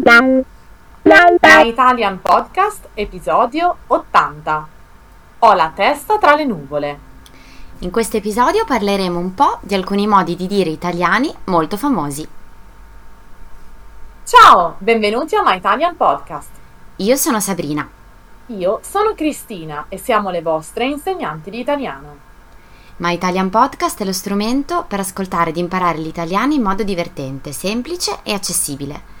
My Italian Podcast, episodio 80. Ho la testa tra le nuvole. In questo episodio parleremo un po' di alcuni modi di dire italiani molto famosi. Ciao, benvenuti a My Italian Podcast. Io sono Sabrina. Io sono Cristina e siamo le vostre insegnanti di italiano. My Italian Podcast è lo strumento per ascoltare ed imparare l'italiano in modo divertente, semplice e accessibile.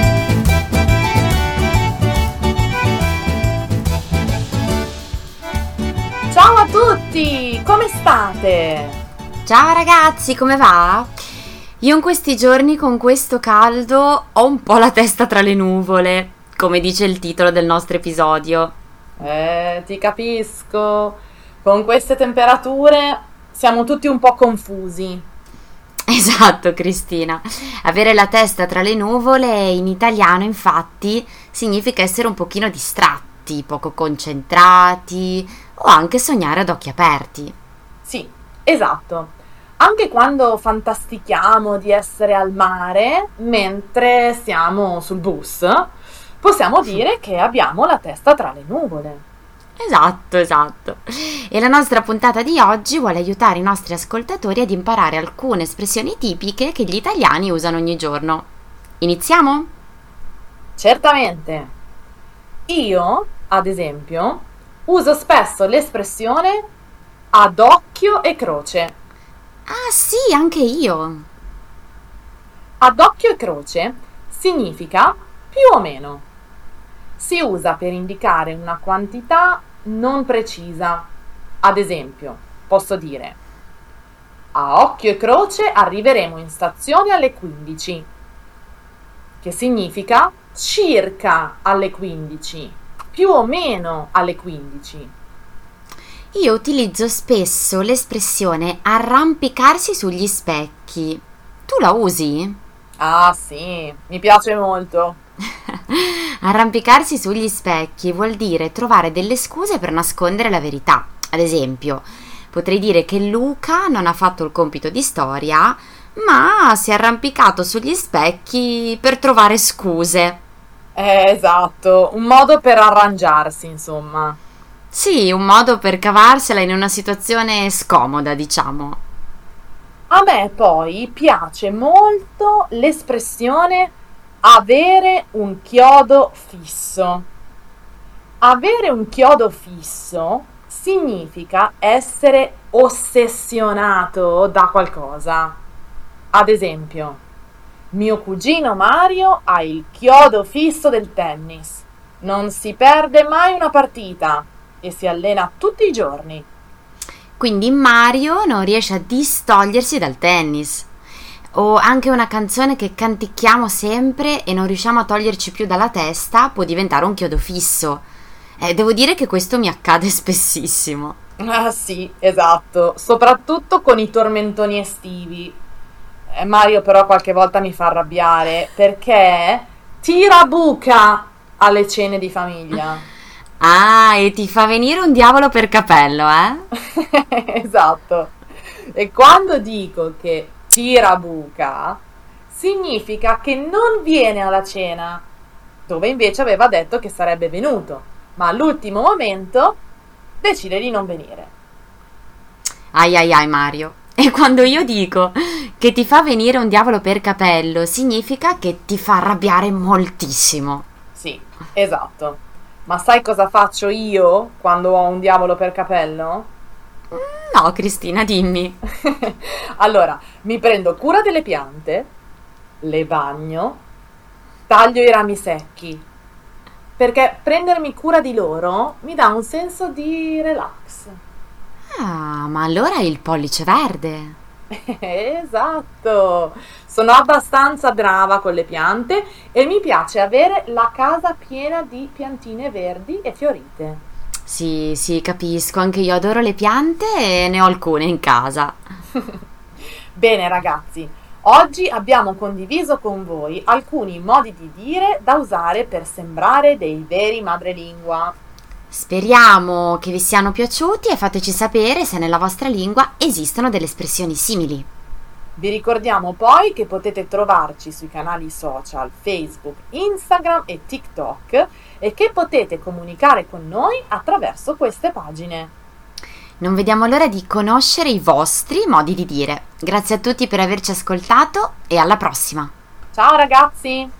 Tutti! Come state? Ciao ragazzi, come va? Io in questi giorni con questo caldo ho un po' la testa tra le nuvole, come dice il titolo del nostro episodio. Eh, ti capisco. Con queste temperature siamo tutti un po' confusi. Esatto, Cristina. Avere la testa tra le nuvole in italiano, infatti, significa essere un pochino distratti, poco concentrati o anche sognare ad occhi aperti. Sì, esatto. Anche quando fantastichiamo di essere al mare mentre siamo sul bus, possiamo dire che abbiamo la testa tra le nuvole. Esatto, esatto. E la nostra puntata di oggi vuole aiutare i nostri ascoltatori ad imparare alcune espressioni tipiche che gli italiani usano ogni giorno. Iniziamo? Certamente. Io, ad esempio, uso spesso l'espressione ad occhio e croce. Ah sì, anche io. Ad occhio e croce significa più o meno. Si usa per indicare una quantità non precisa. Ad esempio, posso dire a occhio e croce arriveremo in stazione alle 15, che significa circa alle 15, più o meno alle 15. Io utilizzo spesso l'espressione arrampicarsi sugli specchi. Tu la usi? Ah sì, mi piace molto. Arrampicarsi sugli specchi vuol dire trovare delle scuse per nascondere la verità. Ad esempio, potrei dire che Luca non ha fatto il compito di storia, ma si è arrampicato sugli specchi per trovare scuse. Eh, esatto, un modo per arrangiarsi, insomma. Sì, un modo per cavarsela in una situazione scomoda, diciamo. A me poi piace molto l'espressione avere un chiodo fisso. Avere un chiodo fisso significa essere ossessionato da qualcosa. Ad esempio, mio cugino Mario ha il chiodo fisso del tennis. Non si perde mai una partita e si allena tutti i giorni. Quindi Mario non riesce a distogliersi dal tennis. O anche una canzone che canticchiamo sempre e non riusciamo a toglierci più dalla testa può diventare un chiodo fisso. Eh, devo dire che questo mi accade spessissimo. Ah sì, esatto, soprattutto con i tormentoni estivi. Eh, Mario però qualche volta mi fa arrabbiare perché tira buca alle cene di famiglia. Ah, e ti fa venire un diavolo per capello, eh? esatto. E quando dico che tira buca, significa che non viene alla cena, dove invece aveva detto che sarebbe venuto, ma all'ultimo momento decide di non venire. Ai ai ai Mario. E quando io dico che ti fa venire un diavolo per capello, significa che ti fa arrabbiare moltissimo. Sì, esatto. Ma sai cosa faccio io quando ho un diavolo per capello? No, Cristina, dimmi. allora, mi prendo cura delle piante, le bagno, taglio i rami secchi, perché prendermi cura di loro mi dà un senso di relax. Ah, ma allora il pollice verde. esatto, sono abbastanza brava con le piante e mi piace avere la casa piena di piantine verdi e fiorite. Sì, sì, capisco, anche io adoro le piante e ne ho alcune in casa. Bene ragazzi, oggi abbiamo condiviso con voi alcuni modi di dire da usare per sembrare dei veri madrelingua. Speriamo che vi siano piaciuti e fateci sapere se nella vostra lingua esistono delle espressioni simili. Vi ricordiamo poi che potete trovarci sui canali social Facebook, Instagram e TikTok e che potete comunicare con noi attraverso queste pagine. Non vediamo l'ora di conoscere i vostri modi di dire. Grazie a tutti per averci ascoltato e alla prossima. Ciao ragazzi!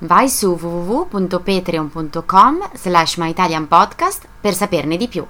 Vai su www.patreon.com slash myitalianpodcast per saperne di più.